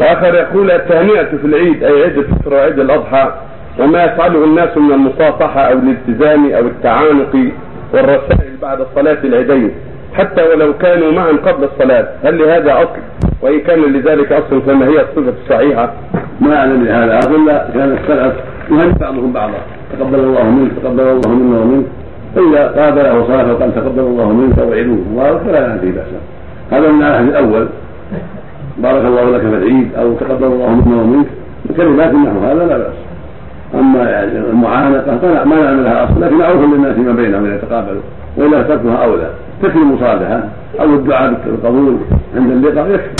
وآخر يقول التهنئة في العيد أي عيد الفطر وعيد الأضحى وما يفعله الناس من المصافحة أو الالتزام أو التعانق والرسائل بعد صلاة العيدين حتى ولو كانوا معا قبل الصلاة. هل لهذا اصل وإن كان لذلك اصل فما هي الصفة الصحيحة؟ ما أعلم اصل لا كان السلف يهنئ بعضهم بعضا. تقبل الله منك تقبل الله منا ومنك. فاذا قابله صلاه وقال تقبل الله منك وعدوه مبارك فلا ياتي باسا هذا من الأول. بارك الله لك في العيد أو تقبل الله منا ومنك كلمات نحو هذا لا بأس. أما يعني المعانقة فلا ما نعمل لها اصل لكن معروف للناس فيما بينهم اذا تقابلوا وإلا تركها أولى. تكفي المصالحة أو الدعاء بالقبول عند اللقاء يكفي.